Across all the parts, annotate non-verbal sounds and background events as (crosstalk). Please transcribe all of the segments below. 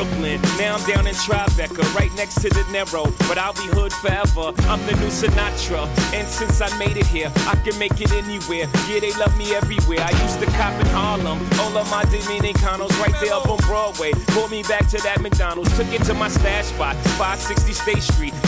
Brooklyn. Now I'm down in Tribeca, right next to the Narrow. But I'll be hood forever. I'm the new Sinatra. And since I made it here, I can make it anywhere. Yeah, they love me everywhere. I used to cop in Harlem. All of my Dominicanos right there up on Broadway. Pulled me back to that McDonald's. Took it to my stash spot, 560 State Street.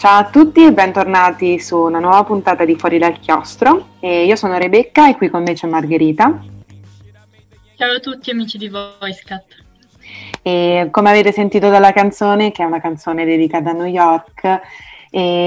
Ciao a tutti e bentornati su una nuova puntata di Fuori dal Chiostro. E io sono Rebecca e qui con me c'è Margherita. Ciao a tutti amici di VoiceCat. E come avete sentito dalla canzone, che è una canzone dedicata a New York,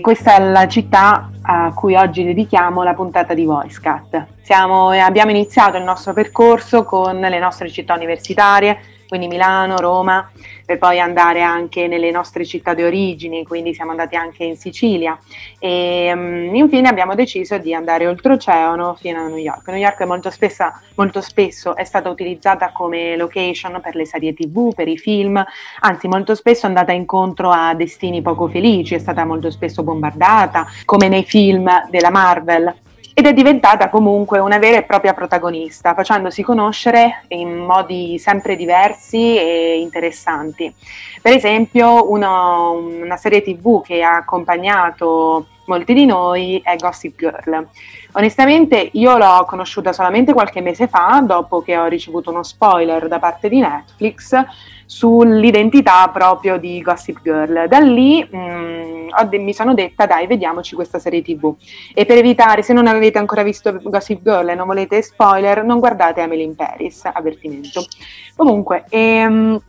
questa è la città a cui oggi dedichiamo la puntata di VoiceCat. Siamo, abbiamo iniziato il nostro percorso con le nostre città universitarie, quindi Milano, Roma, per poi andare anche nelle nostre città di origine, quindi siamo andati anche in Sicilia e um, infine abbiamo deciso di andare oltreoceano fino a New York. New York molto, spessa, molto spesso è stata utilizzata come location per le serie tv, per i film, anzi molto spesso è andata incontro a destini poco felici, è stata molto spesso bombardata, come nei film della Marvel ed è diventata comunque una vera e propria protagonista, facendosi conoscere in modi sempre diversi e interessanti. Per esempio, uno, una serie tv che ha accompagnato molti di noi è Gossip Girl. Onestamente io l'ho conosciuta solamente qualche mese fa, dopo che ho ricevuto uno spoiler da parte di Netflix sull'identità proprio di Gossip Girl. Da lì mh, mm, de- mi sono detta dai vediamoci questa serie tv e per evitare se non avete ancora visto Gossip Girl e non volete spoiler non guardate Emily in Paris, avvertimento. Comunque, ehm,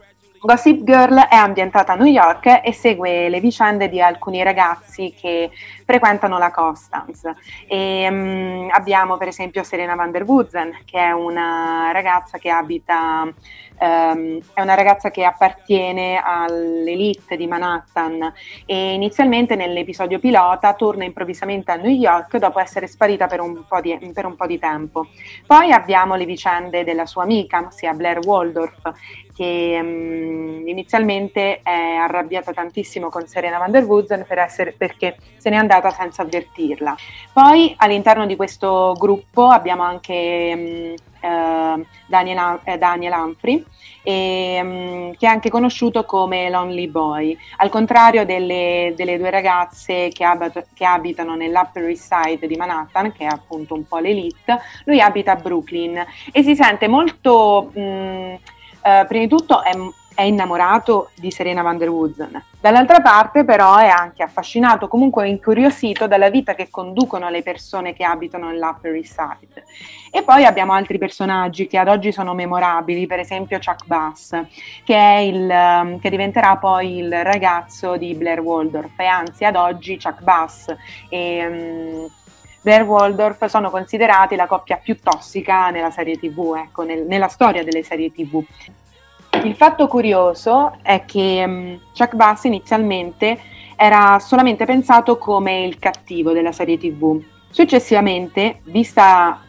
Gossip Girl è ambientata a New York e segue le vicende di alcuni ragazzi che frequentano la Constance. E, um, abbiamo per esempio Serena van der Woodsen, che è una ragazza che abita Um, è una ragazza che appartiene all'elite di Manhattan e inizialmente nell'episodio pilota torna improvvisamente a New York dopo essere sparita per un po' di, un po di tempo. Poi abbiamo le vicende della sua amica, ossia Blair Waldorf, che um, inizialmente è arrabbiata tantissimo con Serena van der Woodsen per essere, perché se n'è andata senza avvertirla. Poi all'interno di questo gruppo abbiamo anche um, eh, Daniel, eh, Daniel, Humphrey, e, um, che è anche conosciuto come Lonely Boy, al contrario delle, delle due ragazze che, abito, che, abitano nell'Upper East Side di Manhattan, che è appunto un po' l'elite, lui abita a Brooklyn e si sente molto... Mh, mm, eh, prima di tutto è è innamorato di Serena van der Woodsen. Dall'altra parte però è anche affascinato, comunque incuriosito dalla vita che conducono le persone che abitano nell'Upper East Side. E poi abbiamo altri personaggi che ad oggi sono memorabili, per esempio Chuck Bass, che, il, um, che diventerà poi il ragazzo di Blair Waldorf e anzi ad oggi Chuck Bass e um, Blair Waldorf sono considerati la coppia più tossica nella serie tv, ecco, nel, nella storia delle serie tv. Il fatto curioso è che um, Chuck Bass inizialmente era solamente pensato come il cattivo della serie TV. Successivamente, vista,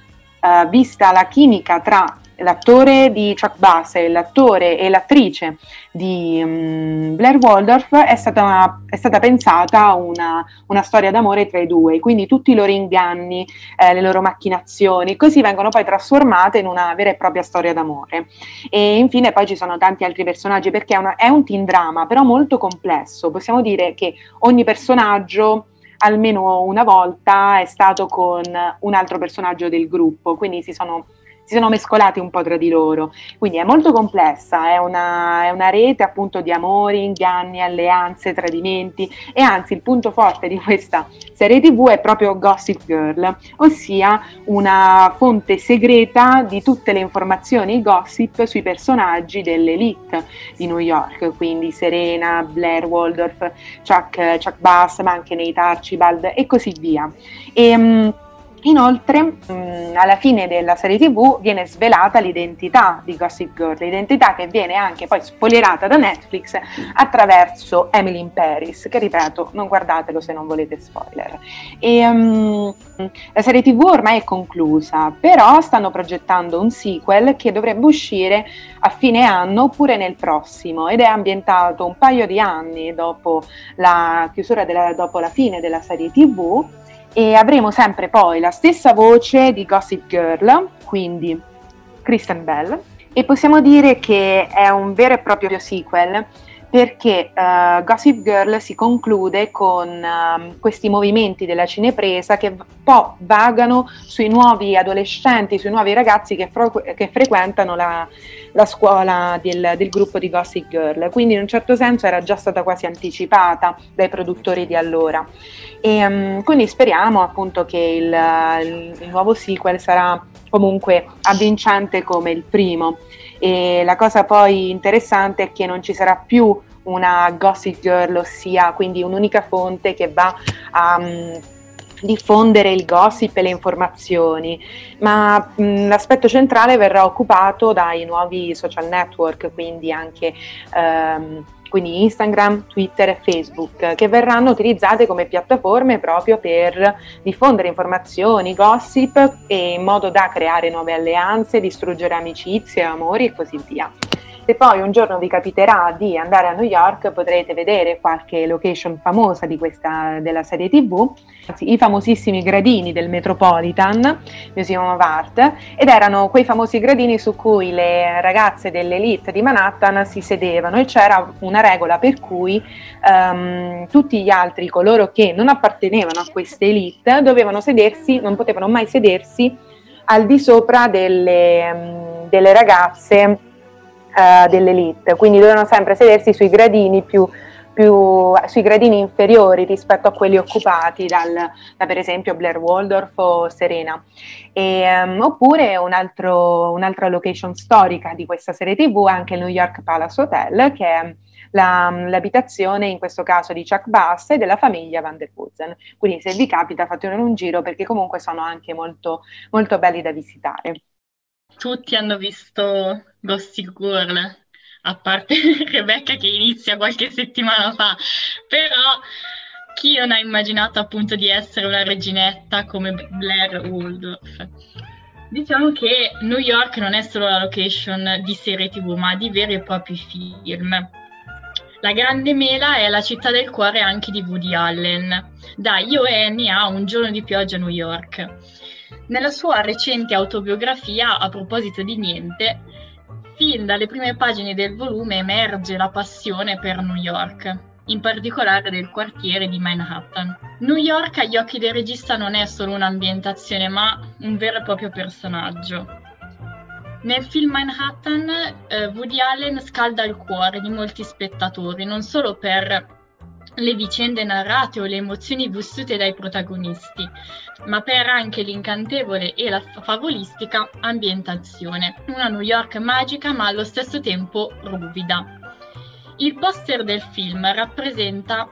uh, vista la chimica tra l'attore di Chuck Bass e l'attore e l'attrice di um, Blair Waldorf è stata, una, è stata pensata una, una, storia d'amore tra i due, quindi tutti i loro inganni, eh, le loro macchinazioni, così vengono poi trasformate in una vera e propria storia d'amore. E infine poi ci sono tanti altri personaggi perché è, una, è un teen drama, però molto complesso. Possiamo dire che ogni personaggio almeno una volta è stato con un altro personaggio del gruppo, quindi si sono si sono mescolati un po' tra di loro. Quindi è molto complessa, è una, è una rete appunto di amori, inganni, alleanze, tradimenti e anzi il punto forte di questa serie tv è proprio Gossip Girl, ossia una fonte segreta di tutte le informazioni gossip sui personaggi dell'elite di New York, quindi Serena, Blair Waldorf, Chuck, Chuck Bass, ma anche Nate Archibald e così via. E, um, Inoltre, mh, mm, alla fine della serie TV viene svelata l'identità di Gossip Girl, l'identità che viene anche poi spoilerata da Netflix attraverso Emily in Paris, che ripeto, non guardatelo se non volete spoiler. E, um, la serie TV ormai è conclusa, però stanno progettando un sequel che dovrebbe uscire a fine anno oppure nel prossimo ed è ambientato un paio di anni dopo la chiusura della, dopo la fine della serie TV e avremo sempre poi la stessa voce di Gossip Girl, quindi Kristen Bell, e possiamo dire che è un vero e proprio sequel perché uh, Gossip Girl si conclude con uh, questi movimenti della cinepresa che un po' vagano sui nuovi adolescenti, sui nuovi ragazzi che, fro- che frequentano la, la scuola del, del, gruppo di Gossip Girl. Quindi in un certo senso era già stata quasi anticipata dai produttori di allora. E, um, quindi speriamo appunto che il, il, il nuovo sequel sarà comunque avvincente come il primo. E la cosa poi interessante è che non ci sarà più una gossip girl, ossia quindi un'unica fonte che va a um, diffondere il gossip e le informazioni, ma mh, l'aspetto centrale verrà occupato dai nuovi social network, quindi anche um, quindi Instagram, Twitter e Facebook, che verranno utilizzate come piattaforme proprio per diffondere informazioni, gossip e in modo da creare nuove alleanze, distruggere amicizie, amori e così via. Se poi un giorno vi capiterà di andare a New York potrete vedere qualche location famosa questa, della serie tv, i famosissimi gradini del Metropolitan Museum of Art ed erano quei famosi gradini su cui le ragazze dell'elite di Manhattan si sedevano e c'era una regola per cui um, tutti gli altri, coloro che non appartenevano a queste elite, dovevano sedersi, non potevano mai sedersi al di sopra delle, um, delle ragazze uh, dell'elite, quindi dovevano sempre sedersi sui gradini più, più, sui gradini inferiori rispetto a quelli occupati dal, da per esempio Blair Waldorf o Serena. E, um, oppure un altro, un'altra location storica di questa serie TV è anche il New York Palace Hotel, che è la, l'abitazione in questo caso di Chuck Bass e della famiglia Van der Woodsen. Quindi se vi capita fatelo un giro perché comunque sono anche molto, molto belli da visitare tutti hanno visto Gossip Girl, a parte (laughs) Rebecca che inizia qualche settimana fa, però chi non ha immaginato appunto di essere una reginetta come Blair Waldorf? Diciamo che New York non è solo la location di serie tv, ma di veri e propri film. La Grande Mela è la città del cuore anche di Woody Allen. Da Io e Annie a Un giorno di pioggia a New York. Nella sua recente autobiografia, a proposito di niente, fin dalle prime pagine del volume emerge la passione per New York, in particolare del quartiere di Manhattan. New York agli occhi del regista non è solo un'ambientazione, ma un vero e proprio personaggio. Nel film Manhattan, eh, Woody Allen scalda il cuore di molti spettatori, non solo per le vicende narrate o le emozioni vissute dai protagonisti, ma per anche l'incantevole e la favolistica ambientazione. Una New York magica ma allo stesso tempo ruvida. Il poster del film rappresenta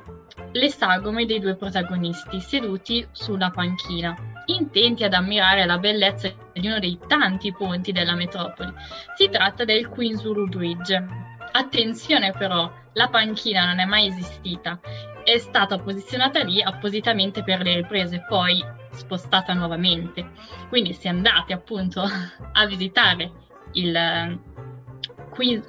le sagome dei due protagonisti seduti su una panchina, intenti ad ammirare la bellezza di uno dei tanti ponti della metropoli. Si tratta del Queensboro Bridge. Attenzione però, la panchina non è mai esistita, è stata posizionata lì appositamente per le riprese, poi spostata nuovamente. Quindi se andate appunto a visitare il eh,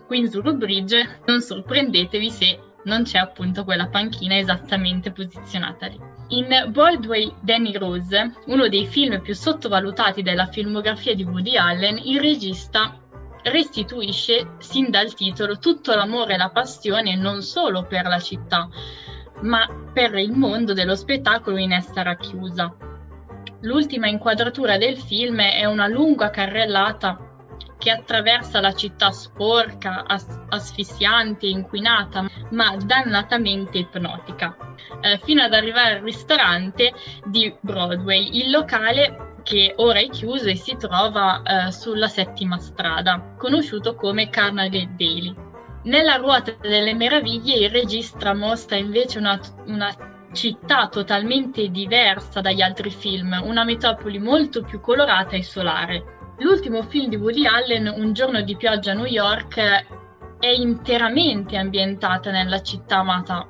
Queensboro Bridge, non sorprendetevi se non c'è appunto quella panchina esattamente posizionata lì. In Broadway Danny Rose, uno dei film più sottovalutati della filmografia di Woody Allen, il regista restituisce sin dal titolo tutto l'amore e la passione non solo per la città, ma per il mondo dello spettacolo in essa racchiusa. L'ultima inquadratura del film è una lunga carrellata che attraversa la città sporca, as- asfissiante, inquinata, ma dannatamente ipnotica, eh, fino ad arrivare al ristorante di Broadway, il locale che ora è chiuso e si trova eh, sulla settima strada, conosciuto come Carnegie Daily. Nella Ruota delle Meraviglie il regista mostra invece una, una città totalmente diversa dagli altri film, una metropoli molto più colorata e solare. L'ultimo film di Woody Allen, Un giorno di pioggia a New York, è interamente ambientata nella città amata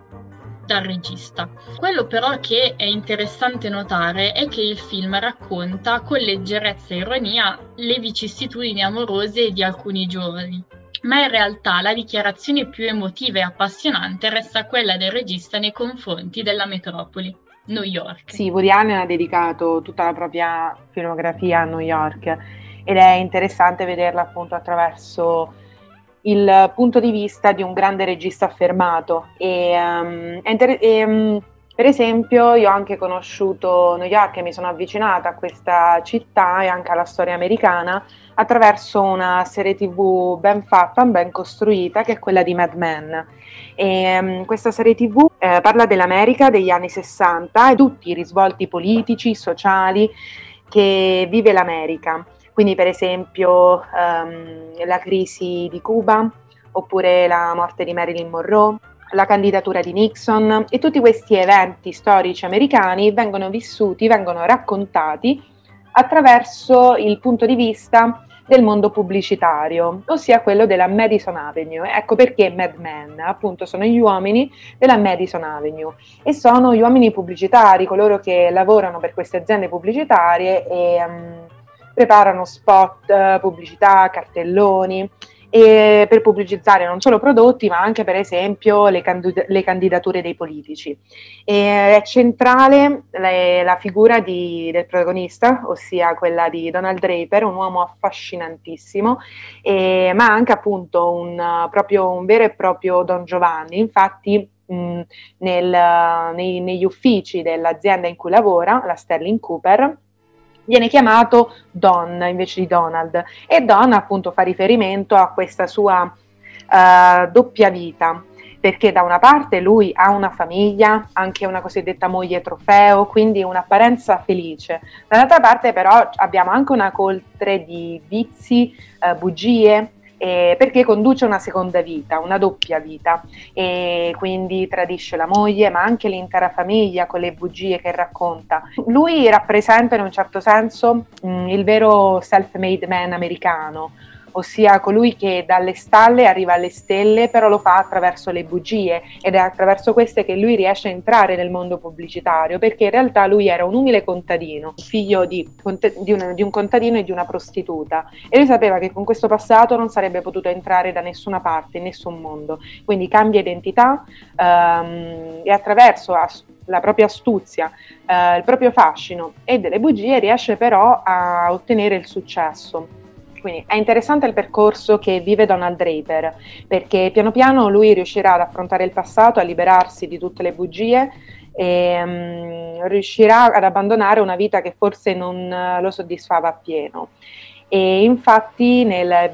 dal regista. Quello però che è interessante notare è che il film racconta con leggerezza e ironia le vicissitudini amorose di alcuni giovani. Ma in realtà la dichiarazione più emotiva e appassionante resta quella del regista nei confronti della metropoli. New York. Sì, Woody Allen ha dedicato tutta la propria filmografia a New York ed è interessante vederla appunto attraverso il punto di vista di un grande regista affermato. E, um, inter- e, um, per esempio, io ho anche conosciuto New York e mi sono avvicinata a questa città e anche alla storia americana attraverso una serie tv ben fatta, ben costruita, che è quella di Mad Men. E, um, questa serie tv eh, parla dell'America degli anni 60 e tutti i risvolti politici, sociali che vive l'America quindi per esempio um, la crisi di Cuba oppure la morte di Marilyn Monroe, la candidatura di Nixon e tutti questi eventi storici americani vengono vissuti, vengono raccontati attraverso il punto di vista del mondo pubblicitario, ossia quello della Madison Avenue. Ecco perché Mad Men, appunto, sono gli uomini della Madison Avenue e sono gli uomini pubblicitari, coloro che lavorano per queste aziende pubblicitarie e um, preparano spot, eh, pubblicità, cartelloni e per pubblicizzare non solo prodotti ma anche per esempio le, candid- le candidature dei politici. E è centrale le, la figura di, del protagonista, ossia quella di Donald Draper, un uomo affascinantissimo, e, ma anche appunto un, proprio, un vero e proprio Don Giovanni. Infatti mh, nel, nei, negli uffici dell'azienda in cui lavora, la Sterling Cooper, viene chiamato Don invece di Donald. E Don appunto fa riferimento a questa sua uh, doppia vita perché da una parte lui ha una famiglia, anche una cosiddetta moglie trofeo, quindi un'apparenza felice, dall'altra parte però abbiamo anche una coltre di vizi, uh, bugie, eh, perché conduce una seconda vita, una doppia vita e quindi tradisce la moglie ma anche l'intera famiglia con le bugie che racconta. Lui rappresenta in un certo senso mh, mm, il vero self-made man americano, ossia colui che dalle stalle arriva alle stelle, però lo fa attraverso le bugie ed è attraverso queste che lui riesce a entrare nel mondo pubblicitario, perché in realtà lui era un umile contadino, figlio di, di, un, di un contadino e di una prostituta, e lui sapeva che con questo passato non sarebbe potuto entrare da nessuna parte, in nessun mondo, quindi cambia identità um, e attraverso la propria astuzia, eh, il proprio fascino e delle bugie riesce però a ottenere il successo. Quindi è interessante il percorso che vive Donald Draper, perché piano piano lui riuscirà ad affrontare il passato, a liberarsi di tutte le bugie e um, riuscirà ad abbandonare una vita che forse non lo soddisfava appieno. E infatti nel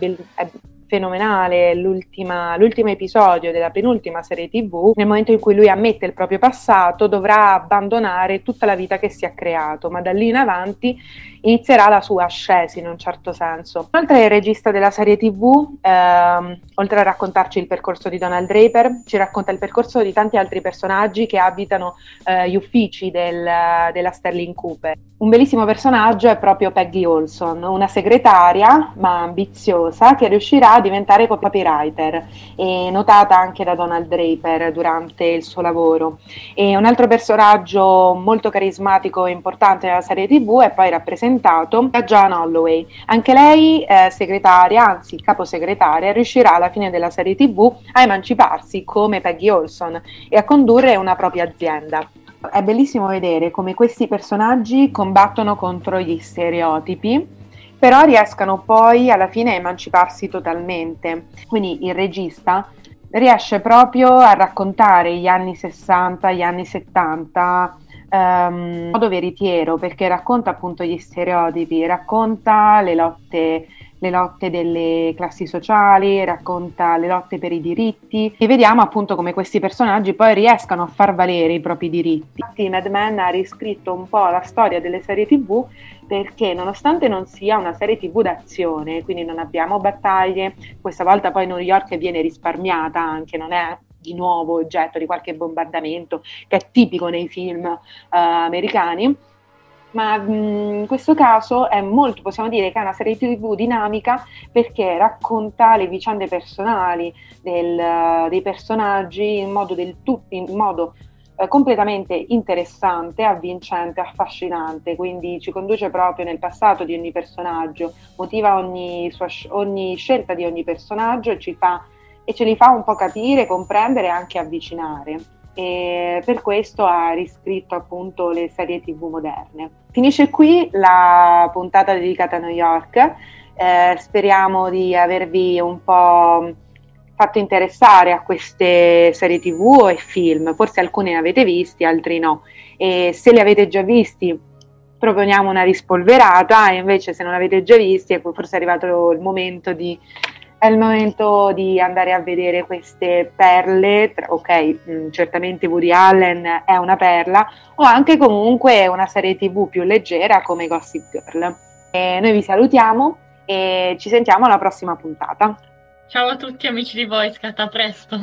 fenomenale l'ultimo episodio della penultima serie tv, nel momento in cui lui ammette il proprio passato, dovrà abbandonare tutta la vita che si è creato, ma da lì in avanti inizierà la sua ascesa in un certo senso. Inoltre il regista della serie tv, ehm, oltre a raccontarci il percorso di Donald Draper, ci racconta il percorso di tanti altri personaggi che abitano eh, gli uffici del, della Sterling Cooper. Un bellissimo personaggio è proprio Peggy Olson, una segretaria ma ambiziosa che riuscirà a diventare copywriter notata anche da Donald Draper durante il suo lavoro. E un altro personaggio molto carismatico e importante nella serie tv è poi rappresentato da Joan Holloway. Anche lei, eh, segretaria, anzi caposegretaria, riuscirà alla fine della serie tv a emanciparsi come Peggy Olson e a condurre una propria azienda. È bellissimo vedere come questi personaggi combattono contro gli stereotipi, però riescano poi alla fine a emanciparsi totalmente. Quindi il regista riesce proprio a raccontare gli anni 60, gli anni 70 um, modo veritiero perché racconta appunto gli stereotipi, racconta le lotte le lotte delle classi sociali, racconta le lotte per i diritti e vediamo appunto come questi personaggi poi riescano a far valere i propri diritti. Infatti Mad Men ha riscritto un po' la storia delle serie tv perché nonostante non sia una serie tv d'azione, quindi non abbiamo battaglie, questa volta poi New York viene risparmiata anche, non è di nuovo oggetto di qualche bombardamento che è tipico nei film uh, americani, ma mh, in questo caso è molto, possiamo dire che è una serie tv dinamica perché racconta le vicende personali del, dei personaggi in modo, del tu, in modo eh, completamente interessante, avvincente, affascinante, quindi ci conduce proprio nel passato di ogni personaggio, motiva ogni, sua, ogni scelta di ogni personaggio e, fa, e ce li fa un po' capire, comprendere e anche avvicinare e per questo ha riscritto appunto le serie tv moderne. Finisce qui la puntata dedicata a New York, eh, speriamo di avervi un po' fatto interessare a queste serie tv e film, forse alcune ne avete visti, altri no, e se li avete già visti proponiamo una rispolverata. Invece se non avete già visti ecco, forse è arrivato il momento di è il momento di andare a vedere queste perle, ok, mm, certamente Woody Allen è una perla, o anche comunque una serie tv più leggera come Gossip Girl. E noi vi salutiamo e ci sentiamo alla prossima puntata. Ciao a tutti amici di Voice, a presto!